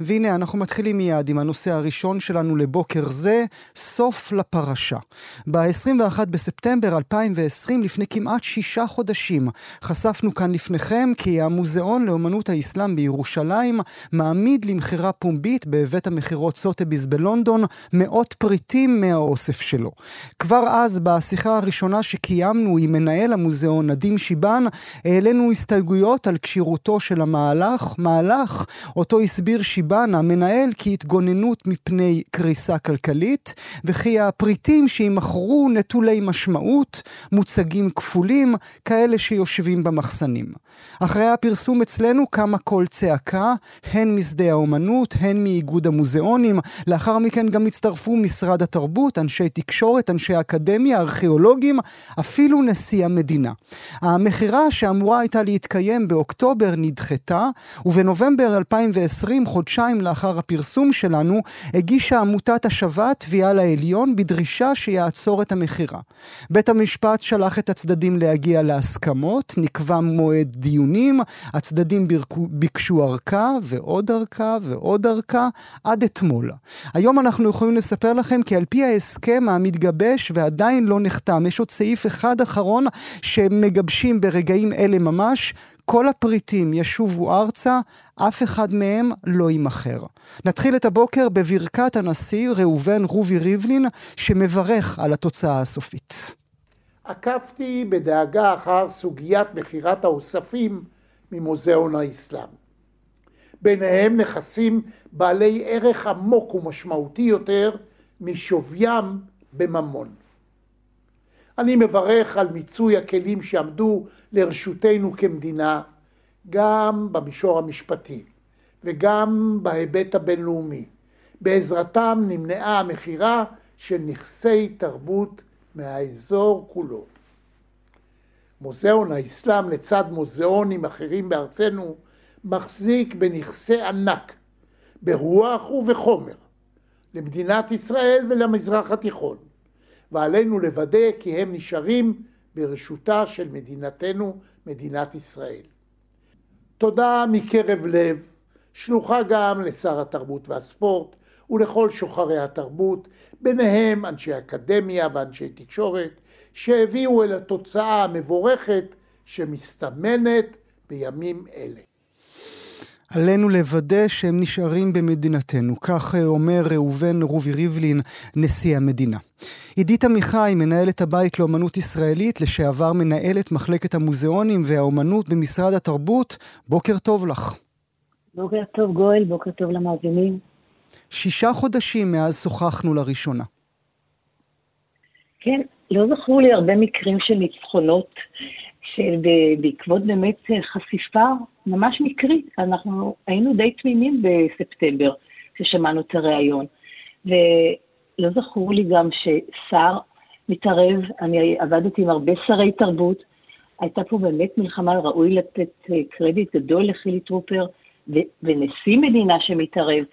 והנה, אנחנו מתחילים מיד עם הנושא הראשון שלנו לבוקר זה, סוף לפרשה. ב-21 בספטמבר 2020, לפני כמעט שישה חודשים, חשפנו כאן לפניכם כי המוזיאון לאומנות האסלאם בירושלים מעמיד למכירה פומבית בבית המכירות סוטביס בלונדון מאות פריטים מהאוסף שלו. כבר אז, בשיחה הראשונה שקיימנו עם מנהל המוזיאון, נדים שיבן, העלינו הסתייגויות על כשירותו של המהלך, מהלך אותו הסביר שיבן שיבן המנהל כהתגוננות מפני קריסה כלכלית, וכי הפריטים שימכרו נטולי משמעות, מוצגים כפולים, כאלה שיושבים במחסנים. אחרי הפרסום אצלנו קמה קול צעקה, הן משדה האומנות, הן מאיגוד המוזיאונים. לאחר מכן גם הצטרפו משרד התרבות, אנשי תקשורת, אנשי אקדמיה, ארכיאולוגים, אפילו נשיא המדינה. המכירה שאמורה הייתה להתקיים באוקטובר נדחתה, ובנובמבר 2020, חודשיים לאחר הפרסום שלנו, הגישה עמותת השבה תביעה לעליון בדרישה שיעצור את המכירה. בית המשפט שלח את הצדדים להגיע להסכמות, נקבע מועד דיונים, הצדדים בירקו, ביקשו ארכה ועוד ארכה ועוד ארכה עד אתמול. היום אנחנו יכולים לספר לכם כי על פי ההסכם המתגבש ועדיין לא נחתם, יש עוד סעיף אחד אחרון שמגבשים ברגעים אלה ממש, כל הפריטים ישובו ארצה, אף אחד מהם לא יימכר. נתחיל את הבוקר בברכת הנשיא ראובן רובי ריבלין, שמברך על התוצאה הסופית. עקבתי בדאגה אחר סוגיית מכירת האוספים ממוזיאון האסלאם. ביניהם נכסים בעלי ערך עמוק ומשמעותי יותר משוויים בממון. אני מברך על מיצוי הכלים שעמדו לרשותנו כמדינה, גם במישור המשפטי וגם בהיבט הבינלאומי. בעזרתם נמנעה המכירה של נכסי תרבות מהאזור כולו. מוזיאון האסלאם לצד מוזיאונים אחרים בארצנו מחזיק בנכסי ענק, ברוח ובחומר, למדינת ישראל ולמזרח התיכון, ועלינו לוודא כי הם נשארים ברשותה של מדינתנו, מדינת ישראל. תודה מקרב לב, שלוחה גם לשר התרבות והספורט ולכל שוחרי התרבות, ביניהם אנשי אקדמיה ואנשי תקשורת, שהביאו אל התוצאה המבורכת שמסתמנת בימים אלה. עלינו לוודא שהם נשארים במדינתנו, כך אומר ראובן רובי ריבלין, נשיא המדינה. עידית עמיחי, מנהלת הבית לאומנות ישראלית, לשעבר מנהלת מחלקת המוזיאונים והאומנות במשרד התרבות, בוקר טוב לך. בוקר טוב גואל, בוקר טוב למאזינים. שישה חודשים מאז שוחחנו לראשונה. כן, לא זכרו לי הרבה מקרים של ניצחונות, שבעקבות באמת חשיפה ממש מקרית. אנחנו היינו די תמימים בספטמבר כששמענו את הריאיון. ולא זכור לי גם ששר מתערב, אני עבדתי עם הרבה שרי תרבות, הייתה פה באמת מלחמה, ראוי לתת אה, קרדיט גדול לחילי טרופר, ונשיא מדינה שמתערב.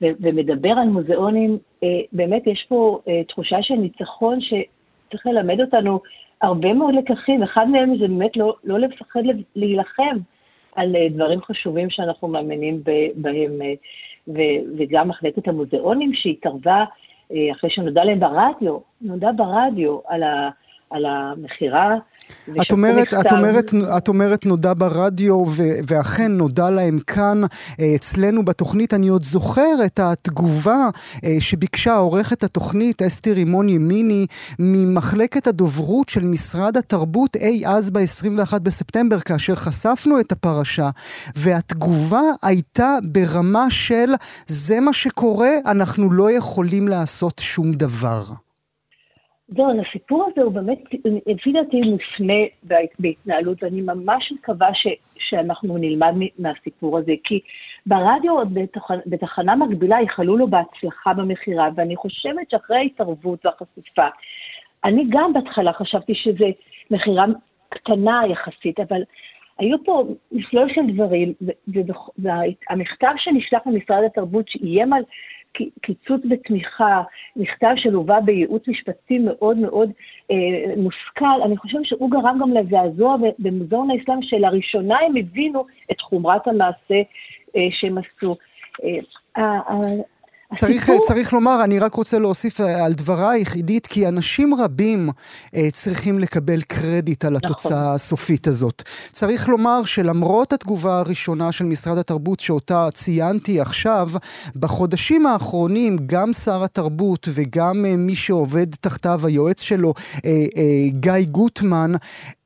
ומדבר על מוזיאונים, אה, באמת יש פה אה, תחושה של ניצחון שצריך ללמד אותנו הרבה מאוד לקחים. אחד מהם זה באמת לא, לא לפחד להילחם על אה, דברים חשובים שאנחנו מאמינים בהם, וגם מחלקת המוזיאונים שהתערבה אחרי שנודע להם ברדיו, נודע ברדיו על, ה, על המכירה. את אומרת, את, אומרת, את אומרת נודע ברדיו, ו, ואכן נודע להם כאן, אה, אצלנו בתוכנית. אני עוד זוכר את התגובה אה, שביקשה עורכת התוכנית אסתר רימון ימיני ממחלקת הדוברות של משרד התרבות אי אז ב-21 בספטמבר, כאשר חשפנו את הפרשה, והתגובה הייתה ברמה של זה מה שקורה, אנחנו לא יכולים לעשות שום דבר. זהו, הסיפור הזה הוא באמת, לפי דעתי, מופנה בהתנהלות, ואני ממש מקווה ש, שאנחנו נלמד מהסיפור הזה, כי ברדיו עוד בתח, בתחנה מקבילה יחלו לו בהצלחה במכירה, ואני חושבת שאחרי ההתערבות והחשיפה, אני גם בהתחלה חשבתי שזה מכירה קטנה יחסית, אבל היו פה מכלול של דברים, והמכתב שנשלח למשרד התרבות שאיים על קיצוץ בתמיכה, מכתב שלווה בייעוץ משפטי מאוד מאוד אה, מושכל, אני חושבת שהוא גרם גם לזעזוע במוזיאון האסלאם, שלראשונה הם הבינו את חומרת המעשה אה, שהם עשו. אה, צריך, צריך לומר, אני רק רוצה להוסיף אה, על דברייך, עידית, כי אנשים רבים אה, צריכים לקבל קרדיט על התוצאה נכון. הסופית הזאת. צריך לומר שלמרות התגובה הראשונה של משרד התרבות, שאותה ציינתי עכשיו, בחודשים האחרונים גם שר התרבות וגם אה, מי שעובד תחתיו, היועץ שלו, אה, אה, גיא גוטמן,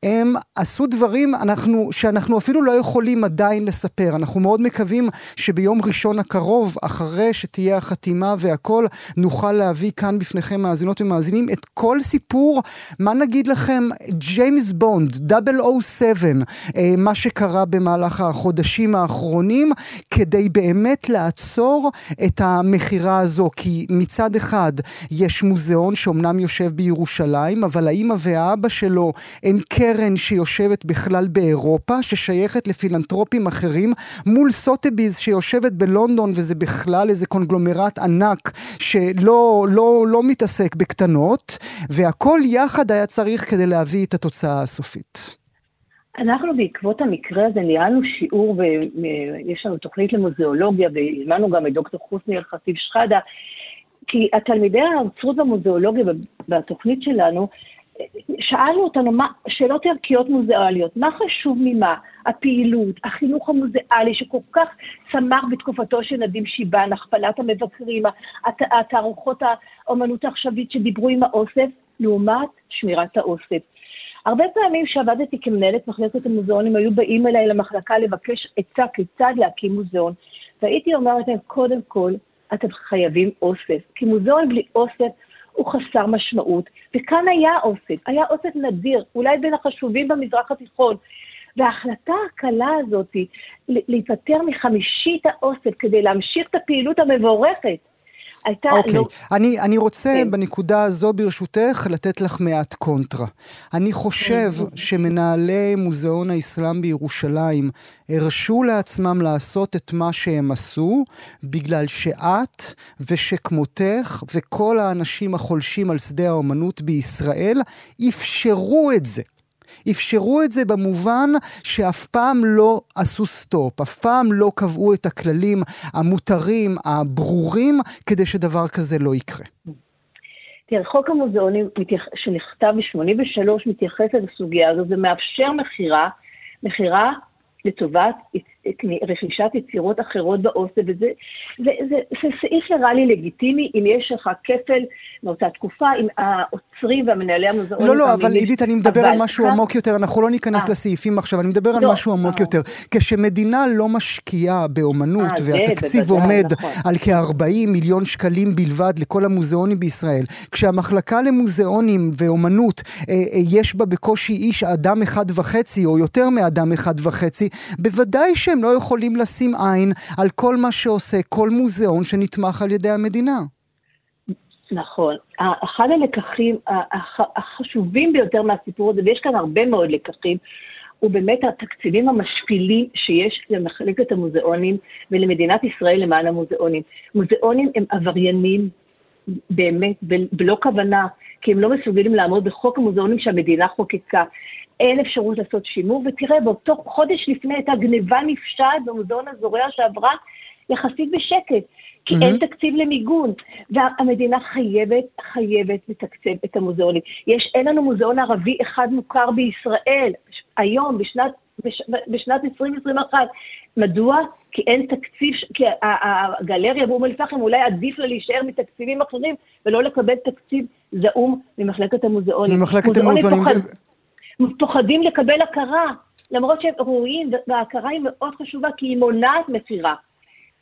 הם עשו דברים אנחנו, שאנחנו אפילו לא יכולים עדיין לספר. אנחנו מאוד מקווים שביום ראשון הקרוב, אחרי שתהיה החתימה והכל, נוכל להביא כאן בפניכם מאזינות ומאזינים את כל סיפור, מה נגיד לכם, ג'יימס בונד, 007, אה, מה שקרה במהלך החודשים האחרונים, כדי באמת לעצור את המכירה הזו. כי מצד אחד יש מוזיאון שאומנם יושב בירושלים, אבל האימא והאבא שלו הם קרן שיושבת בכלל באירופה, ששייכת לפילנטרופים אחרים, מול סוטביז שיושבת בלונדון, וזה בכלל איזה קונגלומרט ענק שלא לא, לא מתעסק בקטנות, והכל יחד היה צריך כדי להביא את התוצאה הסופית. אנחנו בעקבות המקרה הזה ניהלנו שיעור, ויש לנו תוכנית למוזיאולוגיה, והזמנו גם את דוקטור חוסני אלחסיב שחאדה, כי התלמידי האוצרות במוזיאולוגיה בתוכנית שלנו, שאלנו אותנו מה, שאלות ערכיות מוזיאליות, מה חשוב ממה? הפעילות, החינוך המוזיאלי שכל כך צמח בתקופתו של נדים שיבן, הכפלת המבקרים, התערוכות האומנות העכשווית שדיברו עם האוסף, לעומת שמירת האוסף. הרבה פעמים כשעבדתי כמנהלת מחלקת המוזיאונים, היו באים אליי למחלקה לבקש עצה כיצד להקים מוזיאון, והייתי אומרת להם, קודם כל, אתם חייבים אוסף, כי מוזיאון בלי אוסף הוא חסר משמעות, וכאן היה אוסף, היה אוסף נדיר, אולי בין החשובים במזרח התיכון. וההחלטה הקלה הזאת להיפטר מחמישית האוסף כדי להמשיך את הפעילות המבורכת, הייתה... אוקיי, לא... אני, אני רוצה כן. בנקודה הזו ברשותך לתת לך מעט קונטרה. אני חושב כן. שמנהלי מוזיאון האסלאם בירושלים הרשו לעצמם לעשות את מה שהם עשו, בגלל שאת ושכמותך וכל האנשים החולשים על שדה האומנות בישראל אפשרו את זה. אפשרו את זה במובן שאף פעם לא עשו stop, אף פעם לא קבעו את הכללים המותרים, הברורים, כדי שדבר כזה לא יקרה. תראה, חוק המוזיאונים שנכתב ב-83 מתייחס לסוגיה הזו ומאפשר מכירה, מכירה לטובת רכישת יצירות אחרות באוסף, וזה זה, זה, זה סעיף נראה לי לגיטימי, אם יש לך כפל מאותה תקופה, עם האוצרים והמנהלי המוזיאונים. לא, לא, אבל עידית, אני מדבר על משהו עמוק יותר, אנחנו לא ניכנס אה. לסעיפים עכשיו, אני מדבר על לא, משהו עמוק יותר. כשמדינה לא משקיעה באומנות, אה, והתקציב עומד נכון. על כ-40 מיליון שקלים בלבד לכל המוזיאונים בישראל, כשהמחלקה למוזיאונים ואומנות, אה, יש בה בקושי איש אדם אחד וחצי, או יותר מאדם אחד וחצי, בוודאי ש... שהם לא יכולים לשים עין על כל מה שעושה כל מוזיאון שנתמך על ידי המדינה. נכון. אחד הלקחים החשובים ביותר מהסיפור הזה, ויש כאן הרבה מאוד לקחים, הוא באמת התקציבים המשפילים שיש למחלקת המוזיאונים ולמדינת ישראל למען המוזיאונים. מוזיאונים הם עבריינים, באמת, בלא כוונה, כי הם לא מסוגלים לעמוד בחוק המוזיאונים שהמדינה חוקקה. אין אפשרות לעשות שימור, ותראה, באותו חודש לפני הייתה גניבה נפשעת במוזיאון הזורע שעברה יחסית בשקט. כי mm-hmm. אין תקציב למיגון. והמדינה חייבת, חייבת לתקצב את המוזיאונים. יש, אין לנו מוזיאון ערבי אחד מוכר בישראל, היום, בשנת, בש, בשנת 2021. מדוע? כי אין תקציב, כי הגלריה באום אל-פחם אולי עדיף לה להישאר מתקציבים אחרים ולא לקבל תקציב זעום ממחלקת המוזיאונים. ממחלקת המוזיאונים. פוחד, פוחדים לקבל הכרה, למרות שהם ראויים, וההכרה היא מאוד חשובה כי היא מונעת מכירה.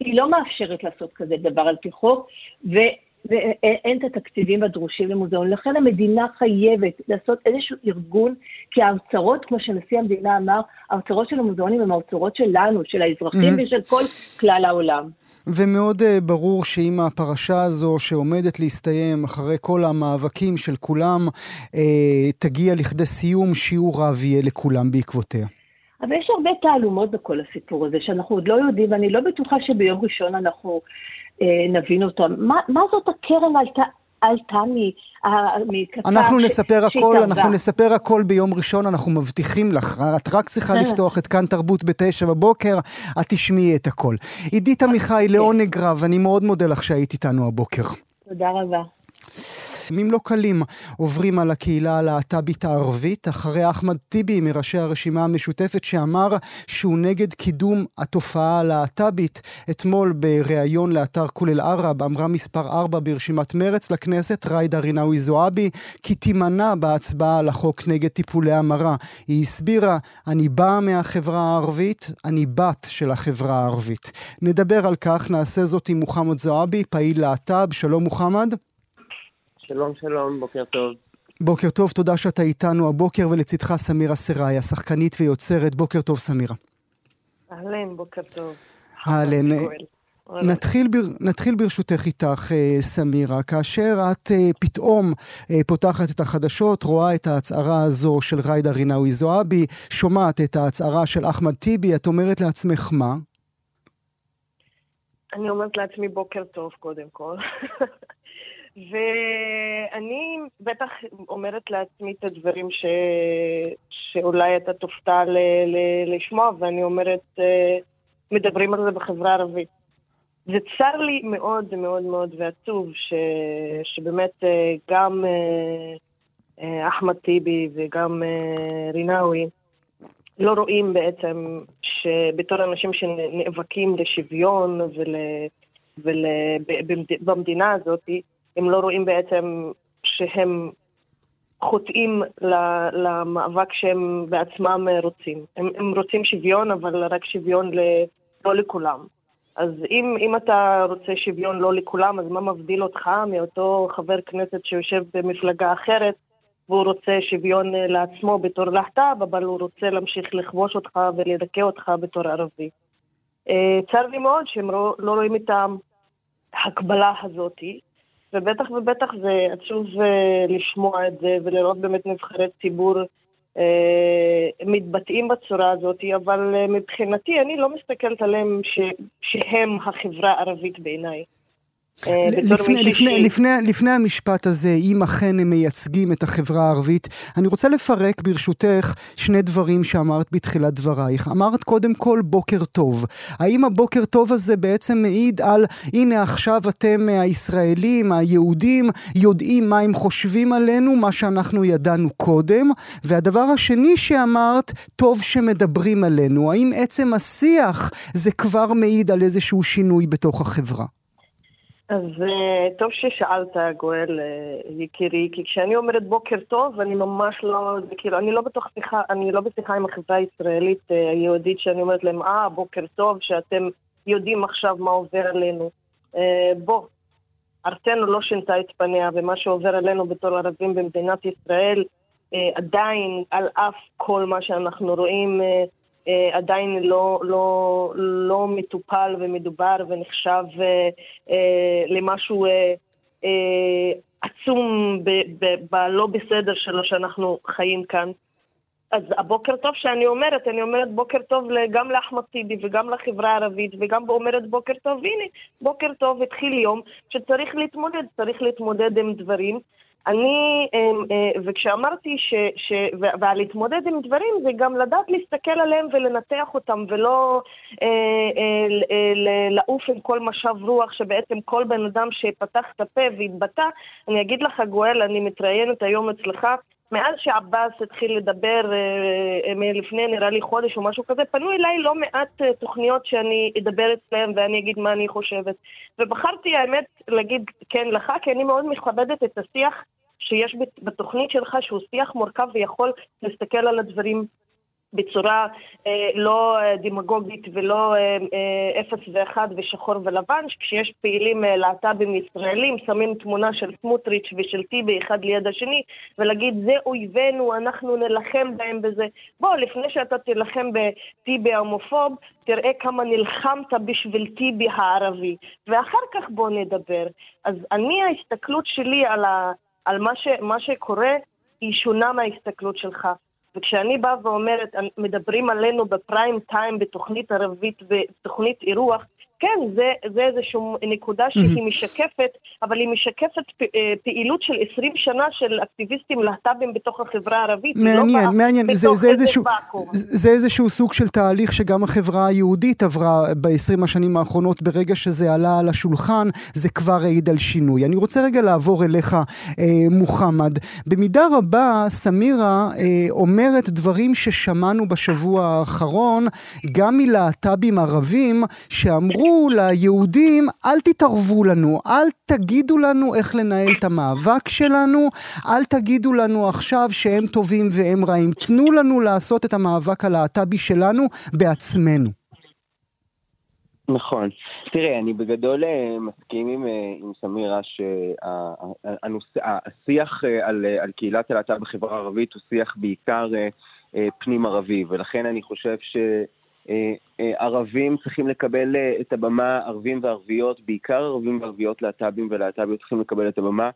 היא לא מאפשרת לעשות כזה דבר על פי חוק, ו... ואין את התקציבים הדרושים למוזיאון. לכן המדינה חייבת לעשות איזשהו ארגון, כי האוצרות, כמו שנשיא המדינה אמר, האוצרות של המוזיאונים הם האוצרות שלנו, של האזרחים mm-hmm. ושל כל כלל העולם. ומאוד uh, ברור שאם הפרשה הזו שעומדת להסתיים אחרי כל המאבקים של כולם, uh, תגיע לכדי סיום, שיעור רב יהיה לכולם בעקבותיה. אבל יש הרבה תעלומות בכל הסיפור הזה, שאנחנו עוד לא יודעים, ואני לא בטוחה שביום ראשון אנחנו אה, נבין אותם. מה, מה זאת הקרן עלתה? מקפה אנחנו נספר הכל, אנחנו נספר הכל ביום ראשון, אנחנו מבטיחים לך. את רק צריכה לפתוח את כאן תרבות בתשע בבוקר, את תשמעי את הכל. עידית עמיחי, כן. לעונג רב, אני מאוד מודה לך שהיית איתנו הבוקר. תודה רבה. ימים לא קלים עוברים על הקהילה הלהט"בית הערבית, אחרי אחמד טיבי מראשי הרשימה המשותפת שאמר שהוא נגד קידום התופעה הלהט"בית. אתמול בריאיון לאתר כולל אל-ערב אמרה מספר 4 ברשימת מרץ לכנסת, ריידה רינאוי זועבי, כי תימנע בהצבעה על החוק נגד טיפולי המרה. היא הסבירה, אני באה מהחברה הערבית, אני בת של החברה הערבית. נדבר על כך, נעשה זאת עם מוחמד זועבי, פעיל להט"ב. שלום מוחמד. שלום, שלום, בוקר טוב. בוקר טוב, תודה שאתה איתנו הבוקר, ולצידך סמירה סראיה, שחקנית ויוצרת. בוקר טוב, סמירה. אהלן, בוקר טוב. אהלן. נתחיל, בר, נתחיל ברשותך איתך, אה, סמירה. כאשר את אה, פתאום אה, פותחת את החדשות, רואה את ההצהרה הזו של ג'ידא רינאוי זועבי, שומעת את ההצהרה של אחמד טיבי, את אומרת לעצמך מה? אני אומרת לעצמי בוקר טוב קודם כל. ואני בטח אומרת לעצמי את הדברים ש... שאולי אתה תופתע ל... ל... לשמוע, ואני אומרת, אה, מדברים על זה בחברה הערבית. זה צר לי מאוד מאוד מאוד ועצוב ש... שבאמת אה, גם אה, אחמד טיבי וגם רינאוי לא רואים בעצם שבתור אנשים שנאבקים לשוויון ול... ול... במדינה הזאת, הם לא רואים בעצם שהם חוטאים למאבק שהם בעצמם רוצים. הם, הם רוצים שוויון, אבל רק שוויון ל, לא לכולם. אז אם, אם אתה רוצה שוויון לא לכולם, אז מה מבדיל אותך מאותו חבר כנסת שיושב במפלגה אחרת והוא רוצה שוויון לעצמו בתור להט"ב, אבל הוא רוצה להמשיך לכבוש אותך ולדכא אותך בתור ערבי. אה, צר לי מאוד שהם לא, לא רואים את ההקבלה הזאתי. ובטח ובטח זה עצוב אה, לשמוע את זה ולראות באמת נבחרי ציבור אה, מתבטאים בצורה הזאת, אבל אה, מבחינתי אני לא מסתכלת עליהם ש, שהם החברה הערבית בעיניי. אה, לפני, לפני, לפני, לפני המשפט הזה, אם אכן הם מייצגים את החברה הערבית, אני רוצה לפרק ברשותך שני דברים שאמרת בתחילת דברייך. אמרת קודם כל בוקר טוב. האם הבוקר טוב הזה בעצם מעיד על הנה עכשיו אתם הישראלים, היהודים, יודעים מה הם חושבים עלינו, מה שאנחנו ידענו קודם? והדבר השני שאמרת, טוב שמדברים עלינו. האם עצם השיח זה כבר מעיד על איזשהו שינוי בתוך החברה? אז uh, טוב ששאלת, גואל, uh, יקירי, כי כשאני אומרת בוקר טוב, אני ממש לא, כאילו, אני לא בתוך שיחה, אני לא בשיחה עם החברה הישראלית uh, היהודית, שאני אומרת להם, אה, בוקר טוב, שאתם יודעים עכשיו מה עובר עלינו. בוא, ארצנו לא שינתה את פניה, ומה שעובר עלינו בתור ערבים במדינת ישראל, עדיין, על אף כל מה שאנחנו רואים, אה, עדיין לא, לא, לא מטופל ומדובר ונחשב אה, אה, למשהו אה, אה, עצום בלא בסדר שלו שאנחנו חיים כאן. אז הבוקר טוב שאני אומרת, אני אומרת בוקר טוב גם לאחמד טיבי וגם לחברה הערבית וגם אומרת בוקר טוב, הנה, בוקר טוב, התחיל יום שצריך להתמודד, צריך להתמודד עם דברים אני, וכשאמרתי ש... ש ועל להתמודד עם דברים זה גם לדעת להסתכל עליהם ולנתח אותם ולא אה, אה, לעוף עם כל משב רוח שבעצם כל בן אדם שפתח את הפה והתבטא, אני אגיד לך גואל, אני מתראיינת היום אצלך מאז שעבאס התחיל לדבר אה, אה, לפני נראה לי חודש או משהו כזה, פנו אליי לא מעט אה, תוכניות שאני אדבר אצלם ואני אגיד מה אני חושבת. ובחרתי האמת להגיד כן לך, כי אני מאוד מכבדת את השיח שיש בתוכנית שלך, שהוא שיח מורכב ויכול להסתכל על הדברים בצורה אה, לא אה, דמגוגית ולא אה, אפס ואחד ושחור ולבן, כשיש פעילים להט"בים ישראלים, שמים תמונה של סמוטריץ' ושל טיבי אחד ליד השני, ולהגיד זה אויבינו, אנחנו נלחם בהם בזה. בוא, לפני שאתה תילחם בטיבי ההומופוב, תראה כמה נלחמת בשביל טיבי הערבי, ואחר כך בוא נדבר. אז אני, ההסתכלות שלי על, ה, על מה, ש, מה שקורה, היא שונה מההסתכלות שלך. וכשאני באה ואומרת, מדברים עלינו בפריים טיים בתוכנית ערבית, בתוכנית אירוח, כן, זה, זה איזושהי נקודה שהיא משקפת, אבל היא משקפת פ, אה, פעילות של 20 שנה של אקטיביסטים להט"בים בתוך החברה הערבית. מעניין, לא מעניין. זה, זה, איזשהו, זה איזשהו סוג של תהליך שגם החברה היהודית עברה ב-20 השנים האחרונות, ברגע שזה עלה על השולחן, זה כבר העיד על שינוי. אני רוצה רגע לעבור אליך, אה, מוחמד. במידה רבה, סמירה אה, אומרת דברים ששמענו בשבוע האחרון, גם מלהט"בים ערבים, שאמרו ליהודים, אל תתערבו לנו, אל תגידו לנו איך לנהל את המאבק שלנו, אל תגידו לנו עכשיו שהם טובים והם רעים. תנו לנו לעשות את המאבק הלהט"בי שלנו בעצמנו. נכון. תראה, אני בגדול אה, מסכים עם, אה, עם סמירה שהשיח אה, על, על קהילת הלהט"ב בחברה הערבית הוא שיח בעיקר פנים ערבי, ולכן אני חושב ש... אה, אה, ערבים צריכים לקבל אה, את הבמה, ערבים וערביות, בעיקר ערבים וערביות להט"בים ולהט"ביות צריכים לקבל את הבמה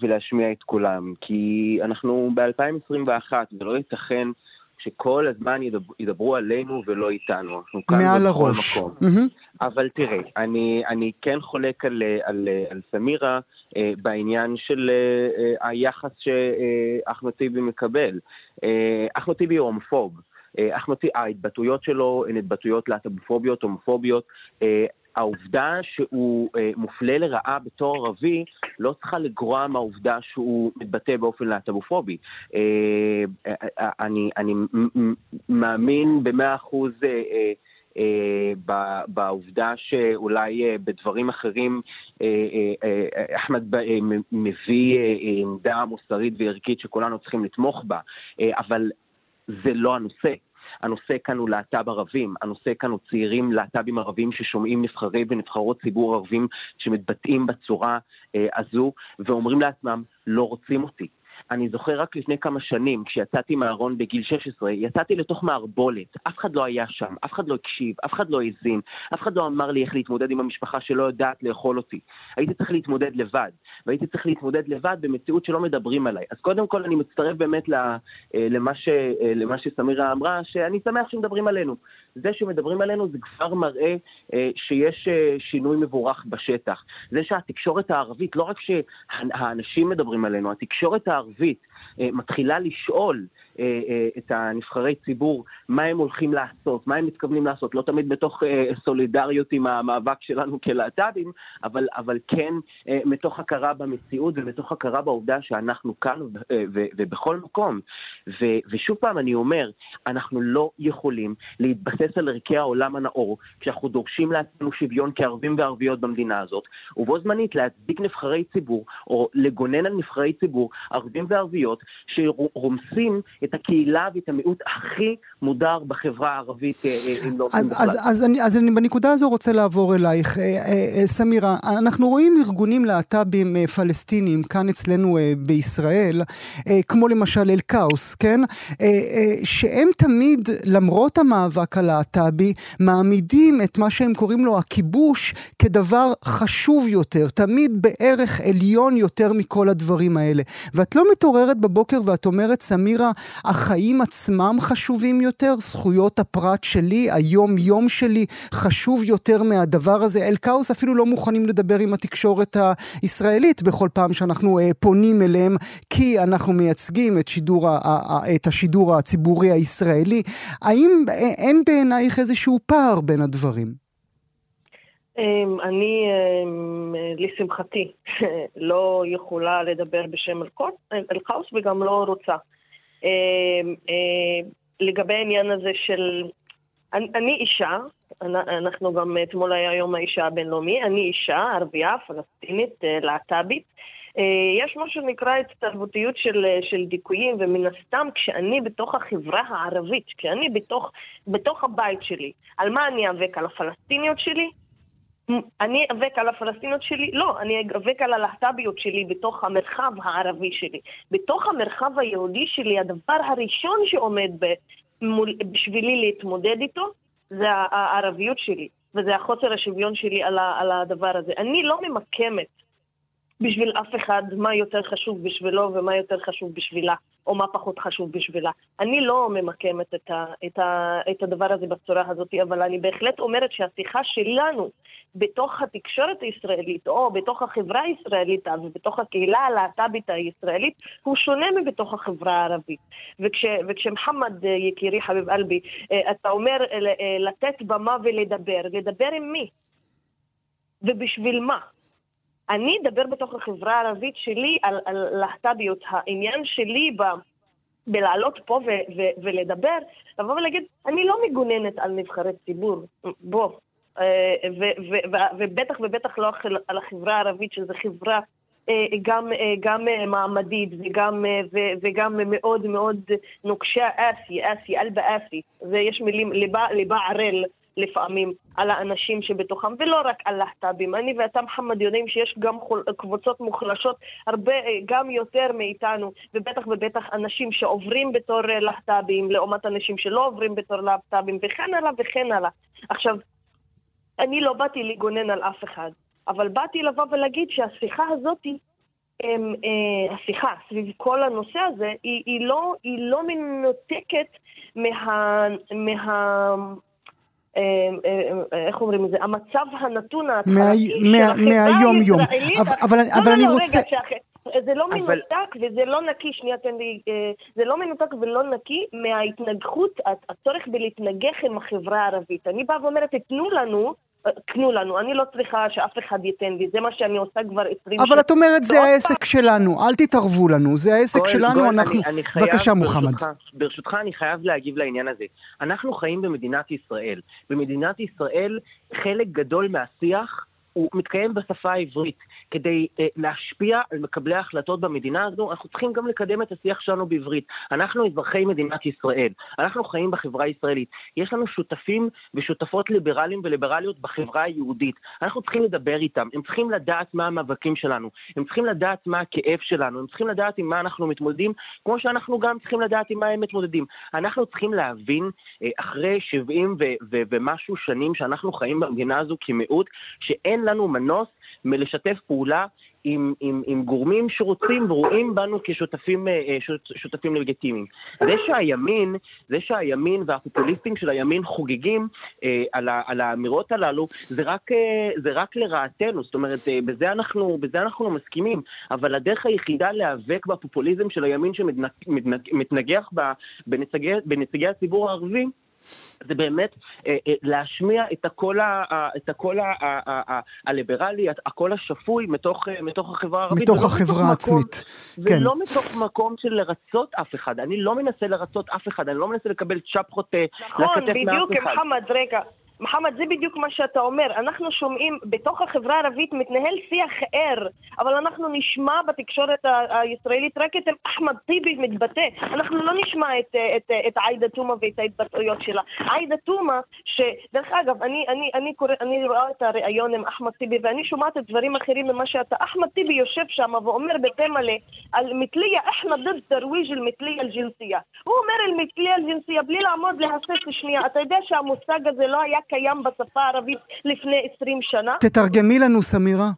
ולהשמיע את קולם. כי אנחנו ב-2021, ולא ייתכן שכל הזמן ידברו עלינו ולא איתנו. אנחנו כאן מעל הראש. מקום. Mm-hmm. אבל תראה, אני, אני כן חולק על, על, על סמירה אה, בעניין של אה, היחס שאחמד טיבי מקבל. אה, אחמד טיבי הוא הומופוב. אה, אחמד ההתבטאויות שלו הן התבטאויות להט"בופוביות, הומופוביות. אה, העובדה שהוא אה, מופלה לרעה בתור ערבי לא צריכה לגרוע מהעובדה שהוא מתבטא באופן להט"בופובי. אני, אני מאמין במאה אחוז בעובדה שאולי בדברים אחרים אחמד מביא עמדה מוסרית וערכית שכולנו צריכים לתמוך בה, אבל זה לא הנושא. הנושא כאן הוא להט"ב ערבים, הנושא כאן הוא צעירים להט"בים ערבים ששומעים נבחרי ונבחרות ציבור ערבים שמתבטאים בצורה אה, הזו ואומרים לעצמם, לא רוצים אותי. אני זוכר רק לפני כמה שנים, כשיצאתי מהארון בגיל 16, יצאתי לתוך מערבולת. אף אחד לא היה שם, אף אחד לא הקשיב, אף אחד לא האזין, אף אחד לא אמר לי איך להתמודד עם המשפחה שלא יודעת לאכול אותי. הייתי צריך להתמודד לבד, והייתי צריך להתמודד לבד במציאות שלא מדברים עליי. אז קודם כל אני מצטרף באמת אה, למה, ש, אה, למה שסמירה אמרה, שאני שמח שמדברים עלינו. זה שמדברים עלינו זה כבר מראה אה, שיש שינוי מבורך בשטח. זה שהתקשורת הערבית, לא רק שהאנשים מדברים עלינו, התקשורת הערבית מתחילה לשאול את הנבחרי ציבור מה הם הולכים לעשות, מה הם מתכוונים לעשות, לא תמיד בתוך סולידריות עם המאבק שלנו כלהט"בים, אבל, אבל כן מתוך הכרה במציאות ומתוך הכרה בעובדה שאנחנו כאן ובכל מקום. ו, ושוב פעם אני אומר, אנחנו לא יכולים להתבסס על ערכי העולם הנאור כשאנחנו דורשים לעצמנו שוויון כערבים וערביות במדינה הזאת, ובו זמנית להצדיק נבחרי ציבור או לגונן על נבחרי ציבור, ערבים וערביות, שרומסים את הקהילה ואת המיעוט הכי מודר בחברה הערבית, אה, אה, אם לא אז, אז, אז, אני, אז אני בנקודה הזו רוצה לעבור אלייך. אה, סמירה, אנחנו רואים ארגונים להט"בים פלסטינים כאן אצלנו בישראל, כמו למשל אל-כאוס, כן? שהם תמיד, למרות המאבק הלהט"בי, מעמידים את מה שהם קוראים לו הכיבוש כדבר חשוב יותר, תמיד בערך עליון יותר מכל הדברים האלה. ואת לא מתעוררת בבוקר ואת אומרת, סמירה, החיים עצמם חשובים יותר, זכויות הפרט שלי, היום-יום שלי, חשוב יותר מהדבר הזה. אל-כאוס אפילו לא מוכנים לדבר עם התקשורת הישראלית בכל פעם שאנחנו אה, פונים אליהם, כי אנחנו מייצגים את, שידור, את השידור הציבורי הישראלי. האם אה, אין בעינייך איזשהו פער בין הדברים? אמ, אני, אמ, לשמחתי, לא יכולה לדבר בשם אל-כאוס וגם לא רוצה. אמ, לגבי העניין הזה של... אני, אני אישה, אנחנו גם, אתמול היה יום האישה הבינלאומי, אני אישה, ערבייה, פלסטינית, אה, להט"בית. אה, יש מה שנקרא הצטרבותיות של, של דיכויים, ומן הסתם כשאני בתוך החברה הערבית, כשאני בתוך, בתוך הבית שלי, על מה אני איאבק? על הפלסטיניות שלי? אני איאבק על הפלסטיניות שלי? לא, אני איאבק על הלהט"ביות שלי בתוך המרחב הערבי שלי. בתוך המרחב היהודי שלי, הדבר הראשון שעומד ב, מול, בשבילי להתמודד איתו, זה הערביות שלי, וזה החוסר השוויון שלי על, הדבר הזה. אני לא ממקמת בשביל אף אחד מה יותר חשוב בשבילו ומה יותר חשוב בשבילה, או מה פחות חשוב בשבילה. אני לא ממקמת את, ה, את, ה, את הדבר הזה בצורה הזאת, אבל אני בהחלט אומרת שהשיחה שלנו בתוך התקשורת הישראלית, או בתוך החברה הישראלית ובתוך הקהילה הלהט"בית הישראלית, הוא שונה מבתוך החברה הערבית. וכש, וכשמחמד יקירי חביב אלבי, אה, אתה אומר אה, לתת במה ולדבר, לדבר עם מי? ובשביל מה? אני אדבר בתוך החברה הערבית שלי על, על להט"ביות. העניין שלי ב... בלעלות פה ו- ו- ולדבר, לבוא ולהגיד, אני לא מגוננת על נבחרי ציבור, בוא. אה, ובטח ובטח לא על החברה הערבית, שזו חברה אה, גם, אה, גם מעמדית וגם, וגם מאוד מאוד נוקשה אסי, אסי, אלבה אסי. ויש מילים, ליבה, ליבה ערל. לפעמים על האנשים שבתוכם, ולא רק על להט"בים. אני ואתה, מוחמד, יודעים שיש גם חול, קבוצות מוחלשות הרבה, גם יותר מאיתנו, ובטח ובטח אנשים שעוברים בתור להט"בים, לעומת אנשים שלא עוברים בתור להט"בים, וכן הלאה וכן הלאה. עכשיו, אני לא באתי לגונן על אף אחד, אבל באתי לבוא ולהגיד שהשיחה הזאת, הם, אה, השיחה סביב כל הנושא הזה, היא, היא, לא, היא לא מנותקת מה... מה אה, אה, איך אומרים את זה? המצב הנתון ההתחלתי של החברה הישראלית. אבל, אבל לא, אני לא, רוצה... רגע, זה לא מנותק וזה לא נקי, שנייה תן לי, אה, זה לא מנותק ולא נקי מההתנגחות, הצורך בלהתנגח עם החברה הערבית. אני באה ואומרת, תנו לנו תנו לנו, אני לא צריכה שאף אחד ייתן לי, זה מה שאני עושה כבר עשרים שנה. אבל את אומרת, זה העסק שלנו, אל תתערבו לנו, זה העסק שלנו, אנחנו... בבקשה, מוחמד. ברשותך, אני חייב להגיב לעניין הזה. אנחנו חיים במדינת ישראל. במדינת ישראל, חלק גדול מהשיח הוא מתקיים בשפה העברית. כדי uh, להשפיע על מקבלי ההחלטות במדינה הזו, אנחנו צריכים גם לקדם את השיח שלנו בעברית. אנחנו אזרחי מדינת ישראל, אנחנו חיים בחברה הישראלית. יש לנו שותפים ושותפות ליברליים וליברליות בחברה היהודית. אנחנו צריכים לדבר איתם, הם צריכים לדעת מה המאבקים שלנו, הם צריכים לדעת מה הכאב שלנו, הם צריכים לדעת עם מה אנחנו מתמודדים, כמו שאנחנו גם צריכים לדעת עם מה הם מתמודדים. אנחנו צריכים להבין, uh, אחרי 70 ו- ו- ומשהו שנים שאנחנו חיים במדינה הזו כמיעוט, שאין לנו מנוס מלשתף פעולה עם, עם, עם גורמים שרוצים ורואים בנו כשותפים אה, אה, שותפים לגיטימיים. זה שהימין, זה שהימין והפופוליסטים של הימין חוגגים אה, על, ה, על האמירות הללו, זה רק, אה, זה רק לרעתנו, זאת אומרת, אה, בזה, אנחנו, בזה אנחנו מסכימים, אבל הדרך היחידה להיאבק בפופוליזם של הימין שמתנגח בנציגי, בנציגי הציבור הערבי, זה באמת אה, אה, להשמיע את הקול, ה, את הקול ה, ה, ה, הליברלי, הקול השפוי מתוך, אה, מתוך החברה הערבית. מתוך החברה העצמית, כן. ולא מתוך מקום של לרצות אף אחד. אני לא מנסה לרצות אף אחד, אני לא מנסה לקבל צ'פחות נכון, לכתף מאף אחד. נכון, בדיוק, מוחמד, רגע. מוחמד, זה בדיוק מה שאתה אומר. אנחנו שומעים, בתוך החברה הערבית מתנהל שיח ער, אבל אנחנו נשמע בתקשורת הישראלית רק את אחמד טיבי מתבטא. אנחנו לא נשמע את, את, את עאידה תומא ואת ההתבטאויות שלה. עאידה תומא, שדרך אגב, אני, אני, אני, קורא, אני רואה את הריאיון עם אחמד טיבי ואני שומעת את דברים אחרים ממה שאתה. אחמד טיבי יושב שם ואומר בפה מלא על מתליה, אחמד דד תרוויג' אל-מתליה אל-ג'נסיה. הוא אומר אל-מתליה אל-ג'נסיה בלי לעמוד להסס שנייה. אתה יודע שהמושג הזה לא היה קיים בשפה הערבית לפני 20 שנה. תתרגמי לנו, סמירה.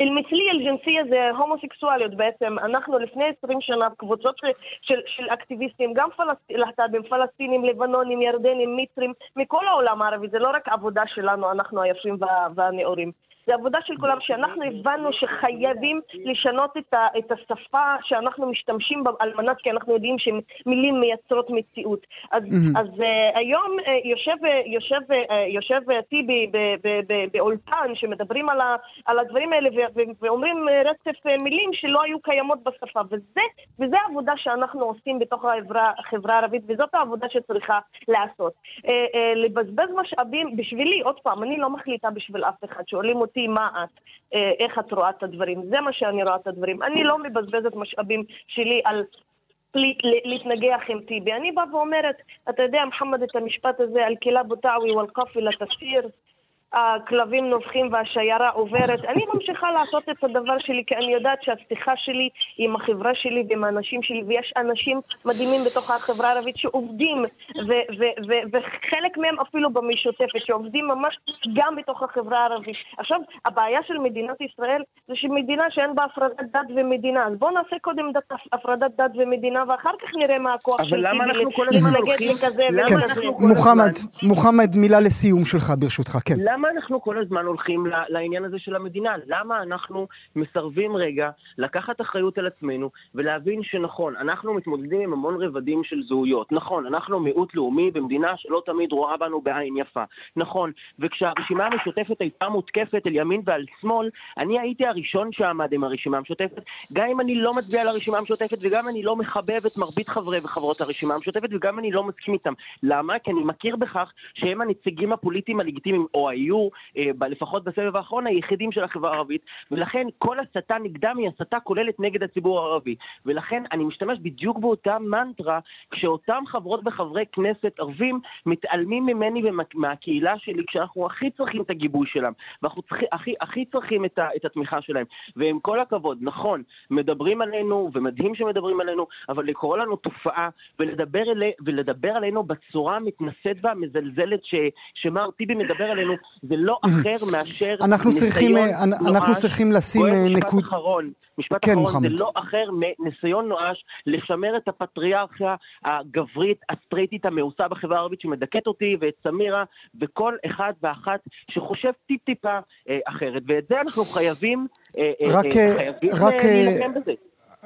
المثلية الجنسية זה הומוסקסואליות בעצם. אנחנו לפני 20 שנה, קבוצות של, של, של אקטיביסטים, גם פלסט... להט"בים, פלסטינים, לבנונים, ירדנים, מצרים, מכל העולם הערבי, זה לא רק עבודה שלנו, אנחנו היפים וה... והנאורים. זה עבודה של כולם, שאנחנו הבנו שחייבים לשנות את, ה, את השפה שאנחנו משתמשים בה על מנת, כי אנחנו יודעים שמילים מייצרות מציאות. אז, mm-hmm. אז uh, היום uh, יושב, יושב, uh, יושב טיבי באולפן שמדברים על, ה, על הדברים האלה ו, ו, ואומרים רצף מילים שלא היו קיימות בשפה, וזה, וזה העבודה שאנחנו עושים בתוך החברה, החברה הערבית, וזאת העבודה שצריכה לעשות. Uh, uh, לבזבז משאבים, בשבילי, עוד פעם, אני לא מחליטה בשביל אף אחד, שואלים אותי אותי מה את, אה, איך את רואה את הדברים. זה מה שאני רואה את הדברים. אני לא מבזבזת משאבים שלי על להתנגח עם טיבי. אני באה ואומרת, אתה יודע, מוחמד, את המשפט הזה, על כלה בוטאווי ואל-קאפי תסיר, הכלבים נובחים והשיירה עוברת. אני ממשיכה לעשות את הדבר שלי כי אני יודעת שהשיחה שלי היא עם החברה שלי ועם האנשים שלי, ויש אנשים מדהימים בתוך החברה הערבית שעובדים, וחלק מהם אפילו במשותפת, שעובדים ממש גם בתוך החברה הערבית. עכשיו, הבעיה של מדינת ישראל זה שמדינה שאין בה הפרדת דת ומדינה. אז בואו נעשה קודם דת, הפרדת דת ומדינה, ואחר כך נראה מה הכוח של טיבי להתנגד לכזה ולכזה. מוחמד, מוחמד, מילה לסיום שלך ברשותך, כן. למה אנחנו כל הזמן הולכים לעניין הזה של המדינה? למה אנחנו מסרבים רגע לקחת אחריות על עצמנו ולהבין שנכון, אנחנו מתמודדים עם המון רבדים של זהויות. נכון, אנחנו מיעוט לאומי במדינה שלא תמיד רואה בנו בעין יפה. נכון, וכשהרשימה המשותפת הייתה מותקפת על ימין ועל שמאל, אני הייתי הראשון שעמד עם הרשימה המשותפת, גם אם אני לא מצביע לרשימה המשותפת וגם אני לא מחבב את מרבית חברי וחברות הרשימה המשותפת וגם אני לא מסכים איתם. למה? כי אני מכיר בכך שהם הנציגים הפוליטיים הלגיטימיים, או היו, אה, לפחות בסבב האחרון, היחידים של החברה הערבית, ולכן כל הסתה נגדם היא הסתה כוללת נגד הציבור הערבי. ולכן אני משתמש בדיוק באותה מנטרה, כשאותם חברות וחברי כנסת ערבים מתעלמים ממני ומהקהילה שלי, כשאנחנו הכי צריכים את הגיבוי שלהם, ואנחנו צריכ, הכי, הכי צריכים את, ה, את התמיכה שלהם. ועם כל הכבוד, נכון, מדברים עלינו, ומדהים שמדברים עלינו, אבל לקרוא לנו תופעה ולדבר, אלי, ולדבר עלינו בצורה המתנשאת והמזלזלת שמר טיבי מדבר עלינו, זה לא אחר מאשר אנחנו צריכים, אה, אנחנו צריכים לשים אה, נקוד... משפט אחרון, משפט כן, אחרון, מוחמד. זה לא אחר מניסיון נואש לשמר את הפטריארכיה הגברית, הסטרייטית, המאוסה בחברה הערבית שמדכאת אותי ואת סמירה וכל אחד ואחת שחושב טיפ-טיפה אה, אחרת. ואת זה אנחנו חייבים, אה, רק, אה, חייבים רק, להילחם בזה.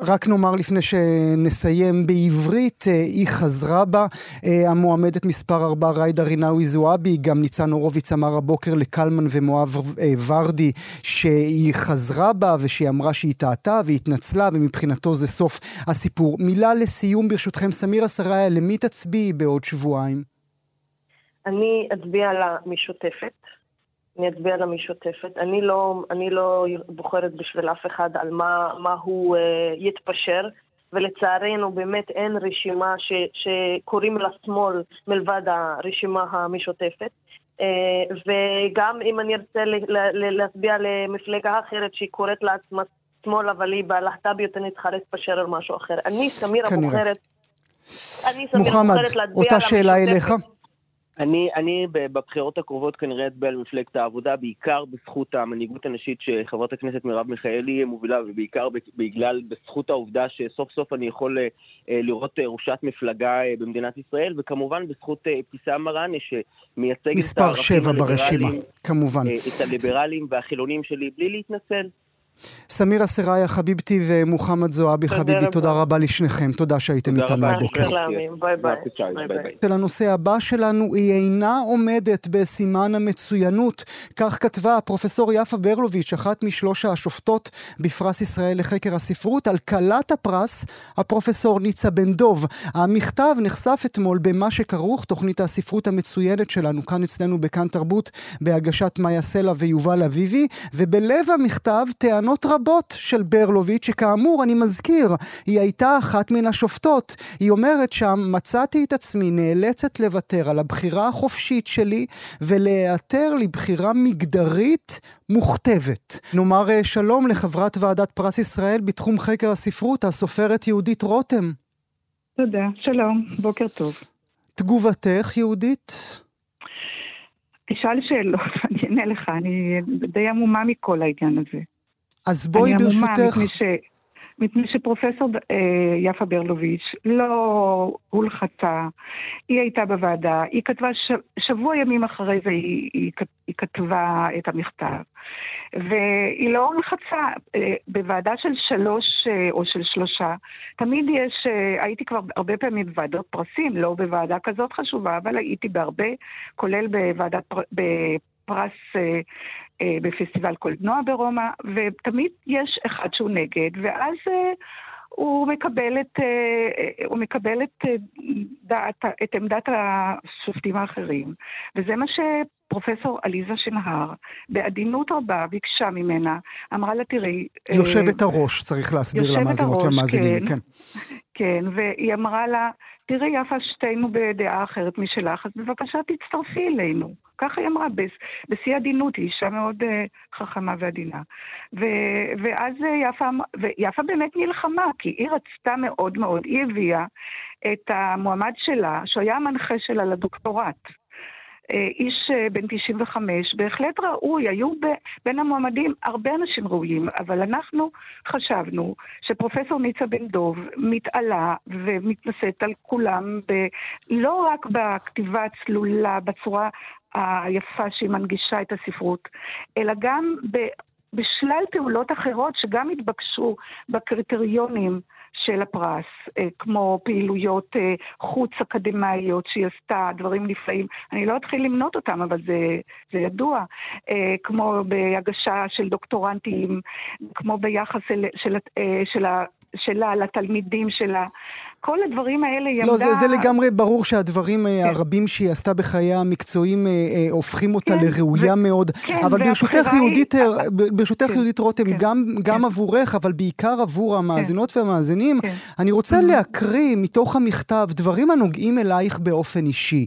רק נאמר לפני שנסיים בעברית, אה, היא חזרה בה, אה, המועמדת מספר 4 ריידה רינאוי זועבי, גם ניצן הורוביץ אמר הבוקר לקלמן ומואב אה, ורדי שהיא חזרה בה ושהיא אמרה שהיא טעתה והתנצלה ומבחינתו זה סוף הסיפור. מילה לסיום ברשותכם, סמירה סריה, למי תצביעי בעוד שבועיים? אני אצביע למשותפת. אני אצביע למשותפת. אני לא, אני לא בוחרת בשביל אף אחד על מה, מה הוא uh, יתפשר, ולצערנו באמת אין רשימה ש, שקוראים לה שמאל מלבד הרשימה המשותפת. Uh, וגם אם אני ארצה להצביע למפלגה אחרת שהיא קוראת לעצמה שמאל, אבל היא בלהט"ביות, אני צריכה להתפשר על משהו אחר. אני, סמירה, בוחרת... אני, סמירה, בוחרת להצביע. אותה שאלה אליך. אני, אני בבחירות הקרובות כנראה אצביע על מפלגת העבודה, בעיקר בזכות המנהיגות הנשית שחברת הכנסת מרב מיכאלי מובילה, ובעיקר בגלל, בזכות העובדה שסוף סוף אני יכול אה, לראות אה, ראשת מפלגה אה, במדינת ישראל, וכמובן בזכות אבתיסאם מראענה שמייצגת את הערכים הליברליים, כמובן. את הליברלים והחילונים שלי, בלי להתנצל. סמירה סראיה חביבתי ומוחמד זועבי חביבי, תודה רבה לשניכם, תודה שהייתם איתנו הבוקר. ביי ביי. של הנושא הבא שלנו, היא אינה עומדת בסימן המצוינות, כך כתבה הפרופסור יפה ברלוביץ', אחת משלוש השופטות בפרס ישראל לחקר הספרות, על כלת הפרס, הפרופסור ניצה בן דוב. המכתב נחשף אתמול במה שכרוך תוכנית הספרות המצוינת שלנו, כאן אצלנו בכאן תרבות, בהגשת מאיה סלע ויובל אביבי, ובלב המכתב טענה טענות רבות של ברלוביץ', שכאמור, אני מזכיר, היא הייתה אחת מן השופטות. היא אומרת שם, מצאתי את עצמי נאלצת לוותר על הבחירה החופשית שלי ולהיעתר לבחירה מגדרית מוכתבת. נאמר אה, שלום לחברת ועדת פרס ישראל בתחום חקר הספרות, הסופרת יהודית רותם. תודה, שלום, בוקר טוב. תגובתך, יהודית? תשאל שאלות, אני אענה לך, אני די עמומה מכל העניין הזה. אז בואי אני ברשותך... אני עמומה מפני ש... מפני שפרופסור אה, יפה ברלוביץ' לא הולחצה, היא הייתה בוועדה, היא כתבה, ש, שבוע ימים אחרי זה היא, היא, היא כתבה את המכתב, והיא לא הולחצה. אה, בוועדה של שלוש אה, או של שלושה, תמיד יש, הייתי כבר הרבה פעמים בוועדות פרסים, לא בוועדה כזאת חשובה, אבל הייתי בהרבה, כולל בוועדת... פרס אה, אה, בפסטיבל קולנוע ברומא, ותמיד יש אחד שהוא נגד, ואז אה, הוא מקבל את, אה, אה הוא מקבל את, אה, דעת, את עמדת השופטים האחרים, וזה מה שפרופסור עליזה שנהר, בעדינות רבה, ביקשה ממנה, אמרה לה, תראי... אה, יושבת אה, הראש, צריך להסביר למאזינות ולמאזינים, כן. כן. כן, והיא אמרה לה, תראי יפה, שתינו בדעה אחרת משלך, אז בבקשה תצטרפי אלינו. ככה היא אמרה, בשיא עדינות, היא אישה מאוד uh, חכמה ועדינה. ו, ואז יפה, ויפה באמת נלחמה, כי היא רצתה מאוד מאוד, היא הביאה את המועמד שלה, שהוא היה המנחה שלה לדוקטורט. אה, איש אה, בן 95, בהחלט ראוי, היו בין המועמדים הרבה אנשים ראויים, אבל אנחנו חשבנו שפרופסור ניצה בן דוב מתעלה ומתנשאת על כולם, ב, לא רק בכתיבה הצלולה, בצורה היפה שהיא מנגישה את הספרות, אלא גם ב, בשלל פעולות אחרות שגם התבקשו בקריטריונים של הפרס, אה, כמו פעילויות אה, חוץ אקדמאיות שהיא עשתה, דברים נפלאים. אני לא אתחיל למנות אותם, אבל זה, זה ידוע. אה, כמו בהגשה של דוקטורנטים, כמו ביחס של, של, של, שלה לתלמידים שלה. כל הדברים האלה היא לא, עמדה... לא, זה, זה לגמרי ברור שהדברים אה, כן. הרבים שהיא עשתה בחייה המקצועיים אה, אה, הופכים אותה כן, לראויה ו... מאוד. כן, אבל ברשותך יהודית, היא... ברשותך כן, יהודית רותם, כן, גם, כן. גם עבורך, אבל בעיקר עבור המאזינות כן. והמאזינים, כן. אני רוצה mm-hmm. להקריא מתוך המכתב דברים הנוגעים אלייך באופן אישי.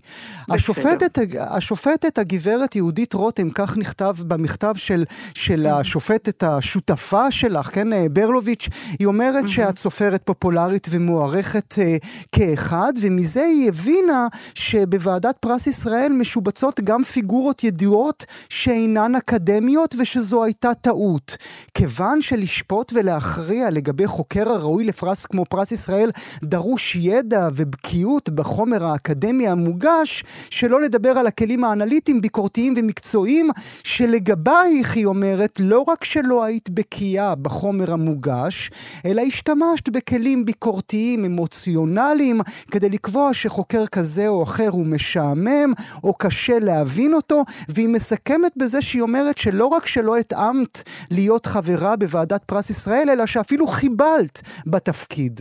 השופטת, השופטת הגברת יהודית רותם, כך נכתב במכתב של, של mm-hmm. השופטת השותפה שלך, כן, ברלוביץ', היא אומרת mm-hmm. שאת סופרת פופולרית ומוערכת. uh, כאחד, ומזה היא הבינה שבוועדת פרס ישראל משובצות גם פיגורות ידועות שאינן אקדמיות ושזו הייתה טעות. כיוון שלשפוט ולהכריע לגבי חוקר הראוי לפרס כמו פרס ישראל דרוש ידע ובקיאות בחומר האקדמי המוגש, שלא לדבר על הכלים האנליטיים, ביקורתיים ומקצועיים, שלגבייך, היא אומרת, לא רק שלא היית בקיאה בחומר המוגש, אלא השתמשת בכלים ביקורתיים, אמוציונליים. כדי לקבוע שחוקר כזה או אחר הוא משעמם או קשה להבין אותו, והיא מסכמת בזה שהיא אומרת שלא רק שלא התאמת להיות חברה בוועדת פרס ישראל, אלא שאפילו חיבלת בתפקיד.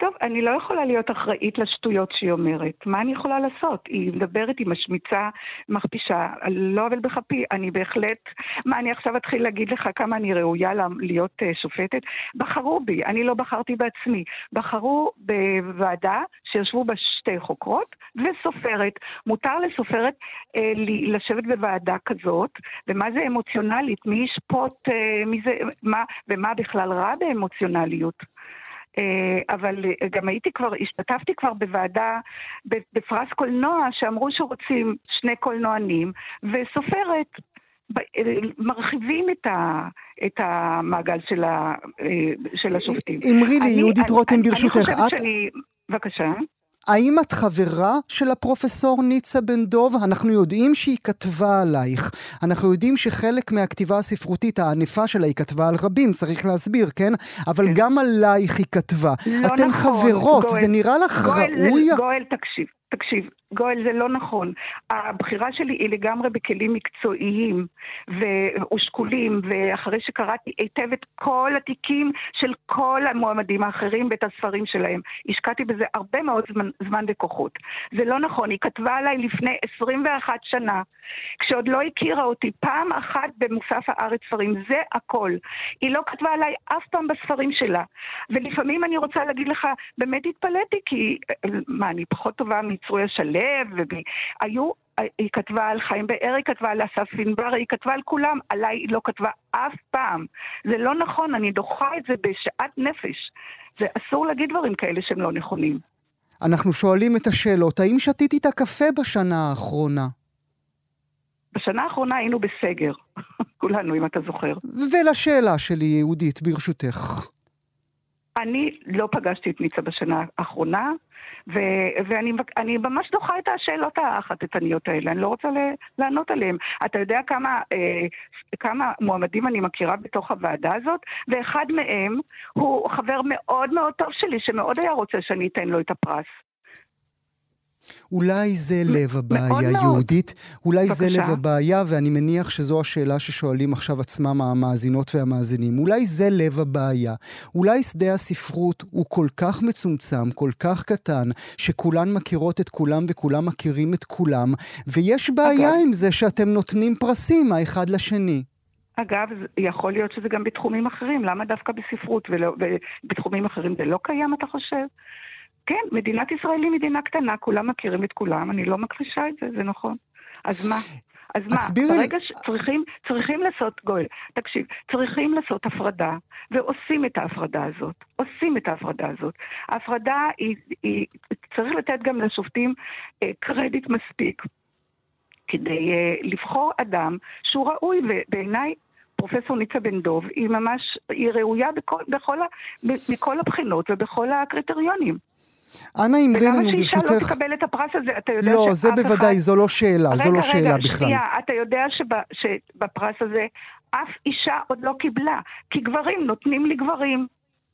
טוב, אני לא יכולה להיות אחראית לשטויות שהיא אומרת. מה אני יכולה לעשות? היא מדברת, היא משמיצה, מכפישה, לא אבל בכפי. אני בהחלט... מה, אני עכשיו אתחיל להגיד לך כמה אני ראויה להיות uh, שופטת? בחרו בי, אני לא בחרתי בעצמי. בחרו בוועדה שישבו בה שתי חוקרות וסופרת. מותר לסופרת uh, לשבת בוועדה כזאת, ומה זה אמוציונלית? מי ישפוט, uh, מי זה, מה, ומה בכלל רע באמוציונליות? אה, אבל אה, גם הייתי כבר, השתתפתי כבר בוועדה, בפרס קולנוע, שאמרו שרוצים שני קולנוענים וסופרת. אה, מרחיבים את, ה, את המעגל של, ה, של השופטים. אמרי לי, יהודית רותם, ברשותך. אני חושבת את... שאני... בבקשה. האם את חברה של הפרופסור ניצה בן דוב? אנחנו יודעים שהיא כתבה עלייך. אנחנו יודעים שחלק מהכתיבה הספרותית הענפה שלה היא כתבה על רבים, צריך להסביר, כן? אבל כן. גם עלייך היא כתבה. לא אתן נכון, חברות, גואל, זה נראה לך גואל, ראוי? גואל, תקשיב. תקשיב, גואל, זה לא נכון. הבחירה שלי היא לגמרי בכלים מקצועיים ושקולים, ואחרי שקראתי היטב את כל התיקים של כל המועמדים האחרים ואת הספרים שלהם, השקעתי בזה הרבה מאוד זמן, זמן וכוחות. זה לא נכון, היא כתבה עליי לפני 21 שנה, כשעוד לא הכירה אותי, פעם אחת במוסף הארץ ספרים, זה הכל. היא לא כתבה עליי אף פעם בספרים שלה. ולפעמים אני רוצה להגיד לך, באמת התפלאתי, כי מה, אני פחות טובה מצרויה שלו? היו, היא כתבה על חיים באר, היא כתבה על אסף פינבר, היא כתבה על כולם, עליי היא לא כתבה אף פעם. זה לא נכון, אני דוחה את זה בשאט נפש. זה אסור להגיד דברים כאלה שהם לא נכונים. אנחנו שואלים את השאלות, האם שתית את הקפה בשנה האחרונה? בשנה האחרונה היינו בסגר, כולנו, אם אתה זוכר. ולשאלה שלי, יהודית, ברשותך. אני לא פגשתי את ניצה בשנה האחרונה, ו- ואני ממש דוחה את השאלות החטטניות האלה, אני לא רוצה לענות עליהן. אתה יודע כמה, אה, כמה מועמדים אני מכירה בתוך הוועדה הזאת, ואחד מהם הוא חבר מאוד מאוד טוב שלי, שמאוד היה רוצה שאני אתן לו את הפרס. אולי זה לב הבעיה, יהודית. אולי בבקשה. זה לב הבעיה, ואני מניח שזו השאלה ששואלים עכשיו עצמם המאזינות והמאזינים. אולי זה לב הבעיה. אולי שדה הספרות הוא כל כך מצומצם, כל כך קטן, שכולן מכירות את כולם וכולם מכירים את כולם, ויש בעיה אגב. עם זה שאתם נותנים פרסים האחד לשני. אגב, יכול להיות שזה גם בתחומים אחרים, למה דווקא בספרות ולא, ובתחומים אחרים זה לא קיים, אתה חושב? כן, מדינת ישראל היא מדינה קטנה, כולם מכירים את כולם, אני לא מכחישה את זה, זה נכון. אז מה? אז מה, ברגע שצריכים צריכים לעשות, גואל, תקשיב, צריכים לעשות הפרדה, ועושים את ההפרדה הזאת, עושים את ההפרדה הזאת. ההפרדה היא, היא צריך לתת גם לשופטים אה, קרדיט מספיק כדי אה, לבחור אדם שהוא ראוי, ובעיניי פרופסור ניצה בן דוב היא ממש, היא ראויה בכל, בכל, מכל הבחינות ובכל הקריטריונים. אנא אמרי לנו ברשותך... ולמה שאישה לא תקבל את הפרס הזה? אתה יודע לא, זה בוודאי, זו לא שאלה, רגע, זו לא רגע, שאלה רגע, בכלל. רגע, רגע, שנייה, אתה יודע שב, שבפרס הזה אף אישה עוד לא קיבלה, כי גברים נותנים לגברים.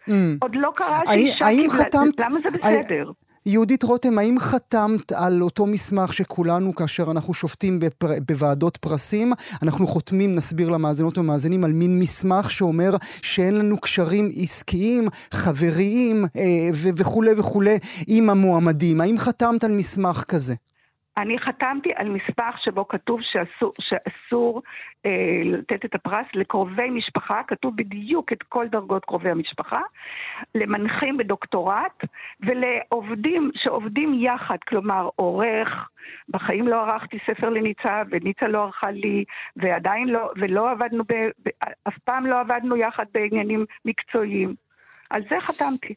Mm. עוד לא קרה שאישה קיבלה, חתמת, למה זה בסדר? יהודית רותם, האם חתמת על אותו מסמך שכולנו, כאשר אנחנו שופטים בפר... בוועדות פרסים, אנחנו חותמים, נסביר למאזינות ומאזינים, על מין מסמך שאומר שאין לנו קשרים עסקיים, חבריים אה, ו- וכולי וכולי עם המועמדים. האם חתמת על מסמך כזה? אני חתמתי על מספח שבו כתוב שאסור, שאסור אה, לתת את הפרס לקרובי משפחה, כתוב בדיוק את כל דרגות קרובי המשפחה, למנחים בדוקטורט ולעובדים שעובדים יחד, כלומר עורך, בחיים לא ערכתי ספר לניצה וניצה לא ערכה לי ועדיין לא, ולא עבדנו, ב, ב, אף פעם לא עבדנו יחד בעניינים מקצועיים. על זה חתמתי.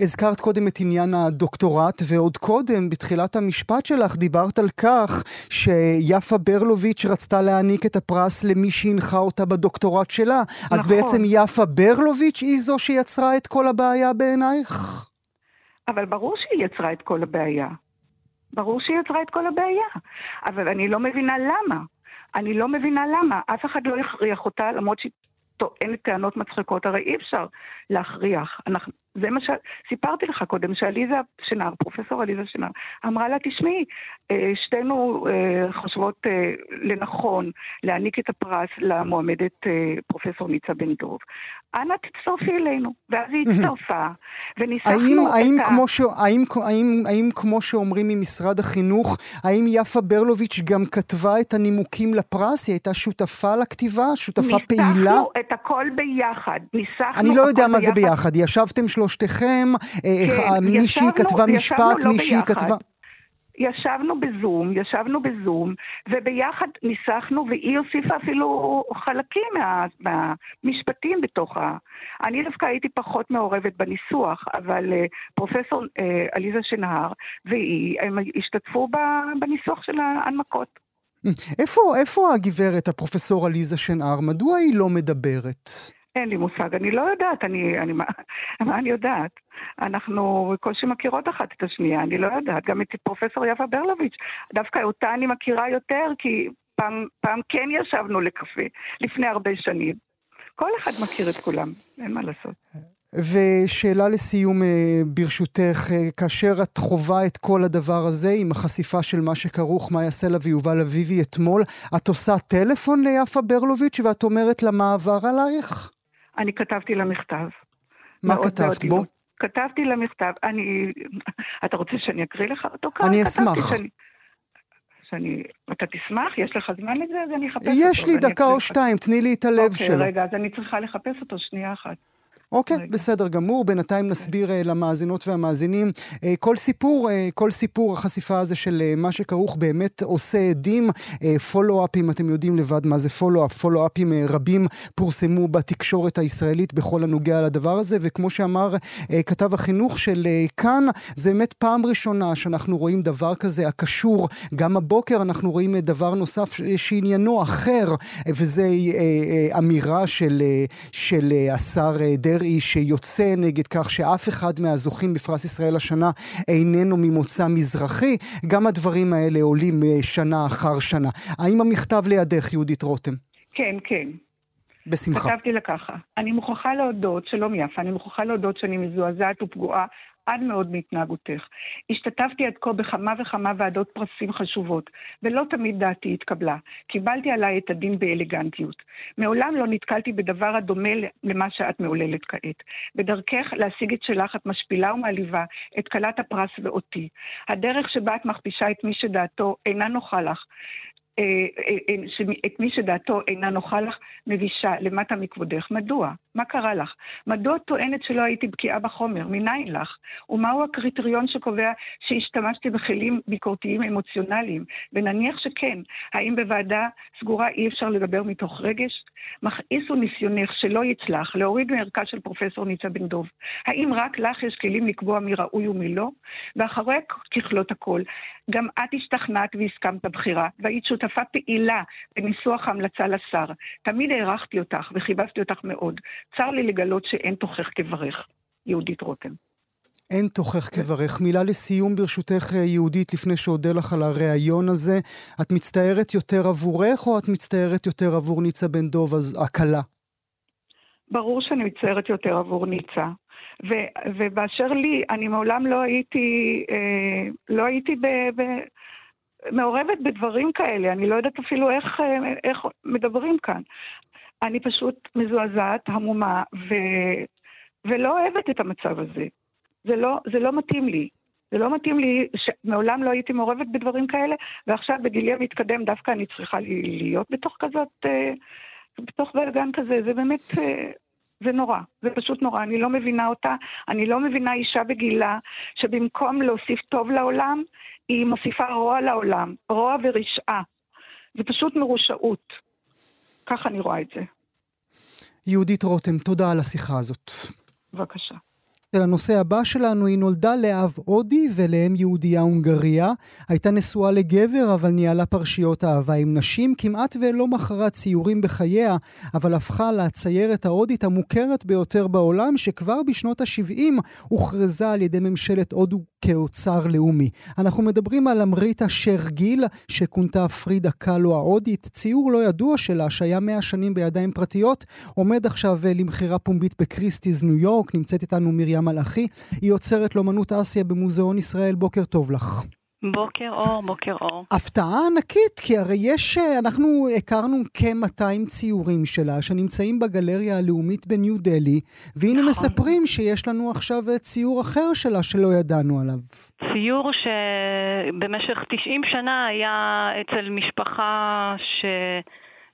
הזכרת קודם את עניין הדוקטורט, ועוד קודם, בתחילת המשפט שלך, דיברת על כך שיפה ברלוביץ' רצתה להעניק את הפרס למי שהנחה אותה בדוקטורט שלה. נכון. אז בעצם יפה ברלוביץ' היא זו שיצרה את כל הבעיה בעינייך? אבל ברור שהיא יצרה את כל הבעיה. ברור שהיא יצרה את כל הבעיה. אבל אני לא מבינה למה. אני לא מבינה למה. אף אחד לא הכריח אותה, למרות שהיא טוענת טענות מצחיקות, הרי אי אפשר להכריח. אנחנו, זה מה שסיפרתי לך קודם, שעליזה שנהר, פרופסור עליזה שנהר, אמרה לה, תשמעי, אה, שתינו אה, חושבות אה, לנכון להעניק את הפרס למועמדת פרופסור ניצה בן דוב. אנא תצטרפי אלינו. ואז היא הצטרפה, וניסחנו את האם ה... כמו ש... האם, האם, האם כמו שאומרים ממשרד החינוך, האם יפה ברלוביץ' גם כתבה את הנימוקים לפרס? היא הייתה שותפה לכתיבה? שותפה פעילה? ניסחנו את הכל ביחד. ניסחנו אני לא יודע מה ביחד. זה ביחד. ישבתם שלושתכם, אה, כן, מישהי כתבה משפט, לא מישהי כתבה... ישבנו בזום, ישבנו בזום, וביחד ניסחנו, והיא הוסיפה אפילו חלקים מה, מהמשפטים בתוך ה... אני דווקא הייתי פחות מעורבת בניסוח, אבל uh, פרופסור uh, עליזה שנהר והיא, הם השתתפו בניסוח של ההנמקות. איפה, איפה הגברת, הפרופסור עליזה שנהר? מדוע היא לא מדברת? אין לי מושג, אני לא יודעת, אני, אני, מה, מה אני יודעת? אנחנו בקושי מכירות אחת את השנייה, אני לא יודעת. גם את פרופסור יפה ברלוביץ', דווקא אותה אני מכירה יותר, כי פעם, פעם כן ישבנו לקפה, לפני הרבה שנים. כל אחד מכיר את כולם, אין מה לעשות. ושאלה לסיום אה, ברשותך, אה, כאשר את חווה את כל הדבר הזה עם החשיפה של מה שכרוך, יעשה לה ויובל אביבי אתמול, את עושה טלפון ליפה ברלוביץ' ואת אומרת לה מה עבר עלייך? אני כתבתי לה מכתב. מה כתבת בו? כתבתי לה מכתב, אני... אתה רוצה שאני אקריא לך אותו כאן? אני אשמח. שאני... שאני... אתה תשמח? יש לך זמן לזה? אז אני אחפש אותו. יש לי דקה או שתיים, תני לי את הלב אוקיי, שלו. רגע, אז אני צריכה לחפש אותו שנייה אחת. אוקיי, רגע. בסדר גמור. בינתיים נסביר אה, למאזינות והמאזינים. אה, כל סיפור, אה, כל סיפור החשיפה הזה של מה שכרוך באמת עושה עדים. פולו-אפים, אתם יודעים לבד מה זה פולו-אפ. פולו-אפים רבים פורסמו בתקשורת הישראלית בכל הנוגע לדבר הזה, וכמו שאמר כתב החינוך של כאן, זה באמת פעם ראשונה שאנחנו רואים דבר כזה הקשור. גם הבוקר אנחנו רואים דבר נוסף שעניינו אחר, וזה אמירה של, של השר אה, דרעי שיוצא נגד כך שאף אחד מהזוכים בפרס ישראל השנה איננו ממוצא מזרחי. גם הדברים האלה עולים אה, שנה אחר שנה. האם המכתב לידך, יהודית רותם? כן, כן. בשמחה. כתבתי לה ככה, אני מוכרחה להודות, שלום יפה, אני מוכרחה להודות שאני מזועזעת ופגועה עד מאוד מהתנהגותך. השתתפתי עד כה בכמה וכמה ועדות פרסים חשובות, ולא תמיד דעתי התקבלה. קיבלתי עליי את הדין באלגנטיות. מעולם לא נתקלתי בדבר הדומה למה שאת מעוללת כעת. בדרכך להשיג את שלך את משפילה ומעליבה את כלת הפרס ואותי. הדרך שבה את מכפישה את מי שדעתו אינה נוחה לך. אה, אה, אה, את מי שדעתו אינה נוחה לך, מבישה למטה מכבודך. מדוע? מה קרה לך? מדוע טוענת שלא הייתי בקיאה בחומר? מניין לך? ומהו הקריטריון שקובע שהשתמשתי בכלים ביקורתיים אמוציונליים? ונניח שכן, האם בוועדה סגורה אי אפשר לדבר מתוך רגש? מכעיס הוא ניסיונך שלא יצלח להוריד מערכה של פרופסור ניצה בן דב. האם רק לך יש כלים לקבוע מי ראוי ומי לא? ואחרי ככלות הכל, גם את השתכנעת והסכמת בחירה, והיית שותפה פעילה בניסוח ההמלצה לשר. תמיד הערכתי אותך וחיבבתי אותך מאוד. צר לי לגלות שאין תוכך כברך. יהודית רותם. אין תוכך כברך. מילה לסיום ברשותך, אה, יהודית, לפני שאודה לך על הריאיון הזה. את מצטערת יותר עבורך, או את מצטערת יותר עבור ניצה בן דב, אז הכלה? ברור שאני מצטערת יותר עבור ניצה. ו- ובאשר לי, אני מעולם לא הייתי, אה, לא הייתי ב... ב- מעורבת בדברים כאלה, אני לא יודעת אפילו איך, אה, איך מדברים כאן. אני פשוט מזועזעת, המומה, ו... ולא אוהבת את המצב הזה. זה לא, זה לא מתאים לי. זה לא מתאים לי, מעולם לא הייתי מעורבת בדברים כאלה, ועכשיו בגילי המתקדם דווקא אני צריכה להיות בתוך כזאת, אה, בתוך בלגן כזה, זה באמת, אה, זה נורא, זה פשוט נורא, אני לא מבינה אותה, אני לא מבינה אישה בגילה שבמקום להוסיף טוב לעולם, היא מוסיפה רוע לעולם, רוע ורשעה. זה פשוט מרושעות. ככה אני רואה את זה. יהודית רותם, תודה על השיחה הזאת. בבקשה. לנושא הבא שלנו, היא נולדה לאב הודי ולאם יהודייה הונגריה. הייתה נשואה לגבר, אבל ניהלה פרשיות אהבה עם נשים. כמעט ולא מכרה ציורים בחייה, אבל הפכה לציירת ההודית המוכרת ביותר בעולם, שכבר בשנות ה-70 הוכרזה על ידי ממשלת הודו כאוצר לאומי. אנחנו מדברים על אמריטה שרגיל, שכונתה פרידה קאלו ההודית. ציור לא ידוע שלה, שהיה 100 שנים בידיים פרטיות, עומד עכשיו למכירה פומבית בקריסטיז ניו יורק. נמצאת איתנו מרים מלאכי, היא עוצרת לאמנות אסיה במוזיאון ישראל. בוקר טוב לך. בוקר אור, בוקר אור. הפתעה ענקית, כי הרי יש, אנחנו הכרנו כ-200 ציורים שלה שנמצאים בגלריה הלאומית בניו דלי, והנה נכון. מספרים שיש לנו עכשיו ציור אחר שלה שלא ידענו עליו. ציור שבמשך 90 שנה היה אצל משפחה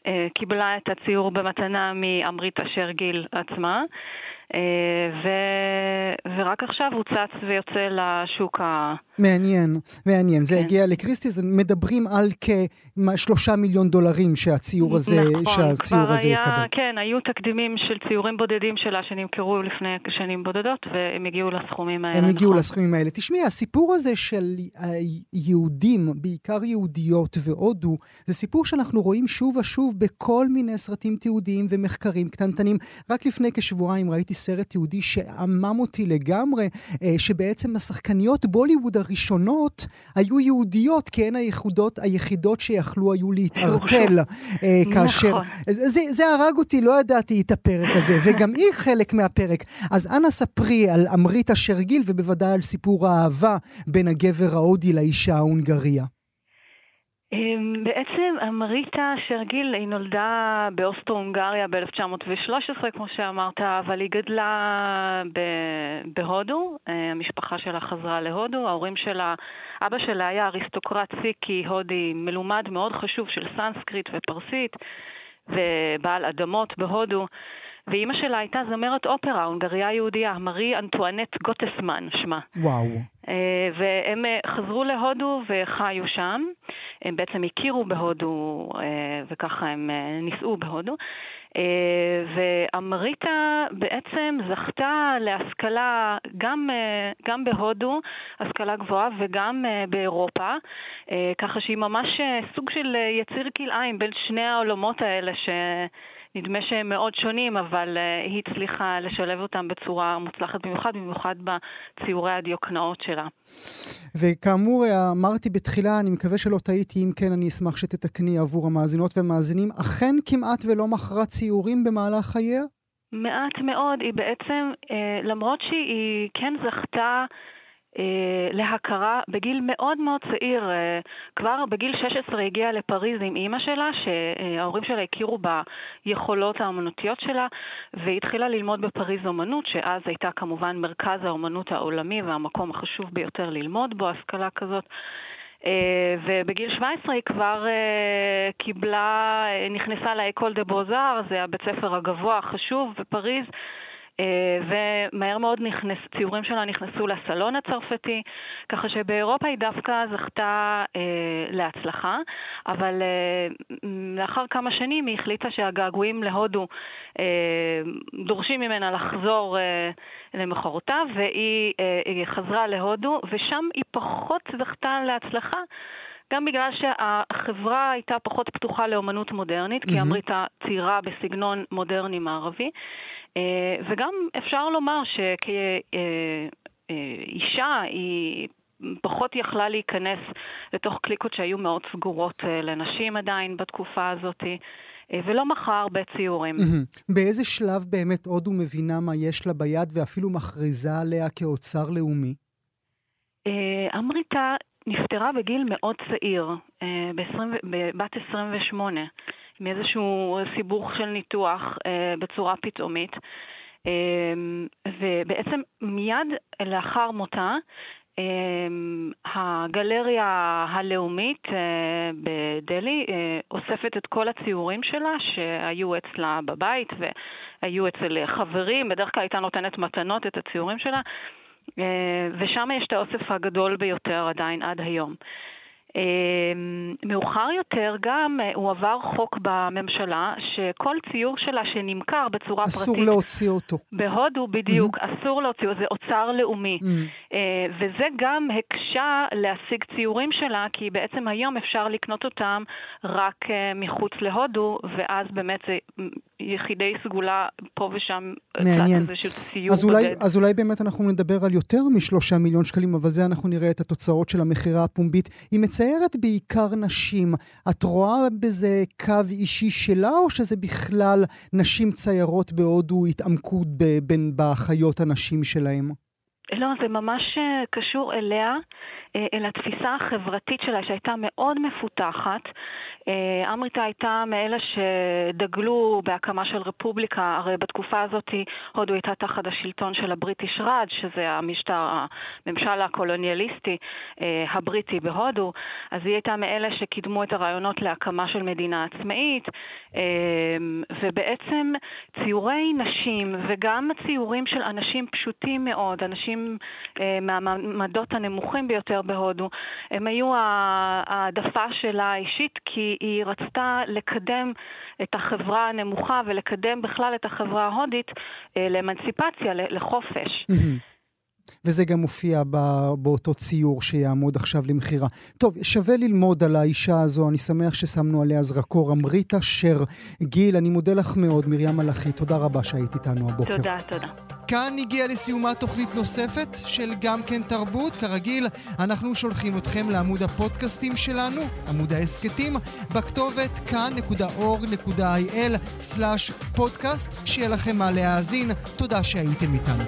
שקיבלה את הציור במתנה מאמריתה שרגיל עצמה. ו... ורק עכשיו הוא צץ ויוצא לשוק ה... מעניין, מעניין. זה כן. הגיע לקריסטיס, מדברים על כשלושה מיליון דולרים שהציור הזה, נכון, שהציור הזה היה, יקבל. כן, היו תקדימים של ציורים בודדים שלה שנמכרו לפני שנים בודדות, והם הגיעו לסכומים האלה. הם נכון. הגיעו לסכומים האלה. תשמעי, הסיפור הזה של יהודים, בעיקר יהודיות והודו, זה סיפור שאנחנו רואים שוב ושוב בכל מיני סרטים תיעודיים ומחקרים קטנטנים. רק לפני כשבועיים ראיתי סרט תיעודי שעמם אותי לגמרי, שבעצם השחקניות בוליווד הראשונות היו יהודיות, כי הן היחידות, היחידות שיכלו היו להתערטל כאשר... נכון. זה, זה הרג אותי, לא ידעתי את הפרק הזה, וגם היא חלק מהפרק. אז אנא ספרי על אמריתה שרגיל, ובוודאי על סיפור האהבה בין הגבר ההודי לאישה ההונגריה. בעצם אמריתה שרגיל היא נולדה באוסטרו-הונגריה ב-1913, כמו שאמרת, אבל היא גדלה בהודו, המשפחה שלה חזרה להודו, ההורים שלה, אבא שלה היה אריסטוקרט סיקי הודי מלומד מאוד חשוב של סנסקריט ופרסית, ובעל אדמות בהודו. ואימא שלה הייתה זמרת אופרה, הונגריה יהודייה, מארי אנטואנט גוטסמן שמה. וואו. אה, והם אה, חזרו להודו וחיו שם. הם בעצם הכירו בהודו, אה, וככה הם נישאו בהודו. ואמריטה בעצם זכתה להשכלה גם, גם בהודו, השכלה גבוהה, וגם באירופה, ככה שהיא ממש סוג של יציר כלאיים בין שני העולמות האלה ש... נדמה שהם מאוד שונים, אבל uh, היא הצליחה לשלב אותם בצורה מוצלחת במיוחד, במיוחד בציורי הדיוקנאות שלה. וכאמור, אה, אמרתי בתחילה, אני מקווה שלא טעיתי, אם כן, אני אשמח שתתקני עבור המאזינות והמאזינים. אכן כמעט ולא מכרה ציורים במהלך חייה? מעט מאוד. היא בעצם, uh, למרות שהיא כן זכתה... אה, להכרה בגיל מאוד מאוד צעיר. אה, כבר בגיל 16 הגיעה לפריז עם אימא שלה, שההורים שלה הכירו ביכולות האמנותיות שלה, והתחילה ללמוד בפריז אומנות, שאז הייתה כמובן מרכז האומנות העולמי והמקום החשוב ביותר ללמוד בו השכלה כזאת. אה, ובגיל 17 היא כבר קיבלה, נכנסה לאקול דה בוזאר, זה הבית ספר הגבוה החשוב בפריז. אה, ומהר מאוד נכנס, ציורים שלה נכנסו לסלון הצרפתי, ככה שבאירופה היא דווקא זכתה אה, להצלחה, אבל אה, לאחר כמה שנים היא החליטה שהגעגועים להודו אה, דורשים ממנה לחזור אה, למחרותיו, והיא אה, חזרה להודו, ושם היא פחות זכתה להצלחה. גם בגלל שהחברה הייתה פחות פתוחה לאומנות מודרנית, כי אמריתה ציירה בסגנון מודרני מערבי. אה, וגם אפשר לומר שכאישה היא פחות יכלה להיכנס לתוך קליקות שהיו מאוד סגורות אה, לנשים עדיין בתקופה הזאת. אה, ולא מכר הרבה ציורים. באיזה שלב באמת הודו מבינה מה יש לה ביד ואפילו מכריזה עליה כאוצר לאומי? אמריטה נפטרה בגיל מאוד צעיר, בת 28. מאיזשהו סיבוך של ניתוח אה, בצורה פתאומית. אה, ובעצם מיד לאחר מותה, אה, הגלריה הלאומית בדלהי אוספת את כל הציורים שלה שהיו אצלה בבית והיו אצל חברים, בדרך כלל הייתה נותנת מתנות את הציורים שלה, ושם יש את האוסף הגדול ביותר עדיין עד היום. אמ, מאוחר יותר גם אה, הוא עבר חוק בממשלה שכל ציור שלה שנמכר בצורה אסור פרטית... אסור להוציא אותו. בהודו בדיוק, mm-hmm. אסור להוציא, זה אוצר לאומי. Mm-hmm. וזה גם הקשה להשיג ציורים שלה, כי בעצם היום אפשר לקנות אותם רק אה, מחוץ להודו, ואז באמת זה יחידי סגולה פה ושם. מעניין. אז אולי, אז אולי באמת אנחנו נדבר על יותר משלושה מיליון שקלים, אבל זה אנחנו נראה את התוצאות של המכירה הפומבית. היא מציירת בעיקר נשים. את רואה בזה קו אישי שלה, או שזה בכלל נשים ציירות בהודו התעמקות בין בחיות הנשים שלהם? לא, זה ממש אה, קשור אליה. אה, אל התפיסה החברתית שלה שהייתה מאוד מפותחת. אה, אמריטה הייתה מאלה שדגלו בהקמה של רפובליקה, הרי בתקופה הזאת הודו הייתה תחת השלטון של הבריטיש ראג', שזה המשטר, הממשל הקולוניאליסטי אה, הבריטי בהודו, אז היא הייתה מאלה שקידמו את הרעיונות להקמה של מדינה עצמאית, ובעצם ציורי נשים וגם ציורים של אנשים פשוטים מאוד, אנשים מהמעמדות הנמוכים ביותר, בהודו. הם היו העדפה שלה האישית, כי היא רצתה לקדם את החברה הנמוכה ולקדם בכלל את החברה ההודית אה, לאמנציפציה, לחופש. וזה גם מופיע באותו ציור שיעמוד עכשיו למכירה. טוב, שווה ללמוד על האישה הזו, אני שמח ששמנו עליה זרקור. אמריתה שר גיל, אני מודה לך מאוד, מרים מלאכי, תודה רבה שהיית איתנו הבוקר. תודה, תודה. כאן הגיעה לסיומה תוכנית נוספת של גם כן תרבות. כרגיל, אנחנו שולחים אתכם לעמוד הפודקאסטים שלנו, עמוד ההסכתים, בכתובת כאן.org.il/פודקאסט, שיהיה לכם מה להאזין. תודה שהייתם איתנו.